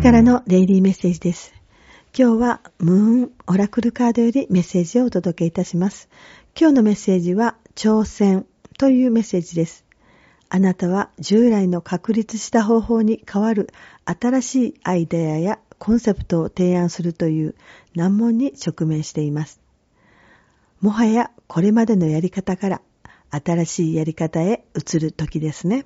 スからのデイリーメッセージです。今日はムーンオラクルカードよりメッセージをお届けいたします。今日のメッセージは挑戦というメッセージです。あなたは従来の確立した方法に変わる新しいアイデアやコンセプトを提案するという難問に直面しています。もはやこれまでのやり方から新しいやり方へ移る時ですね。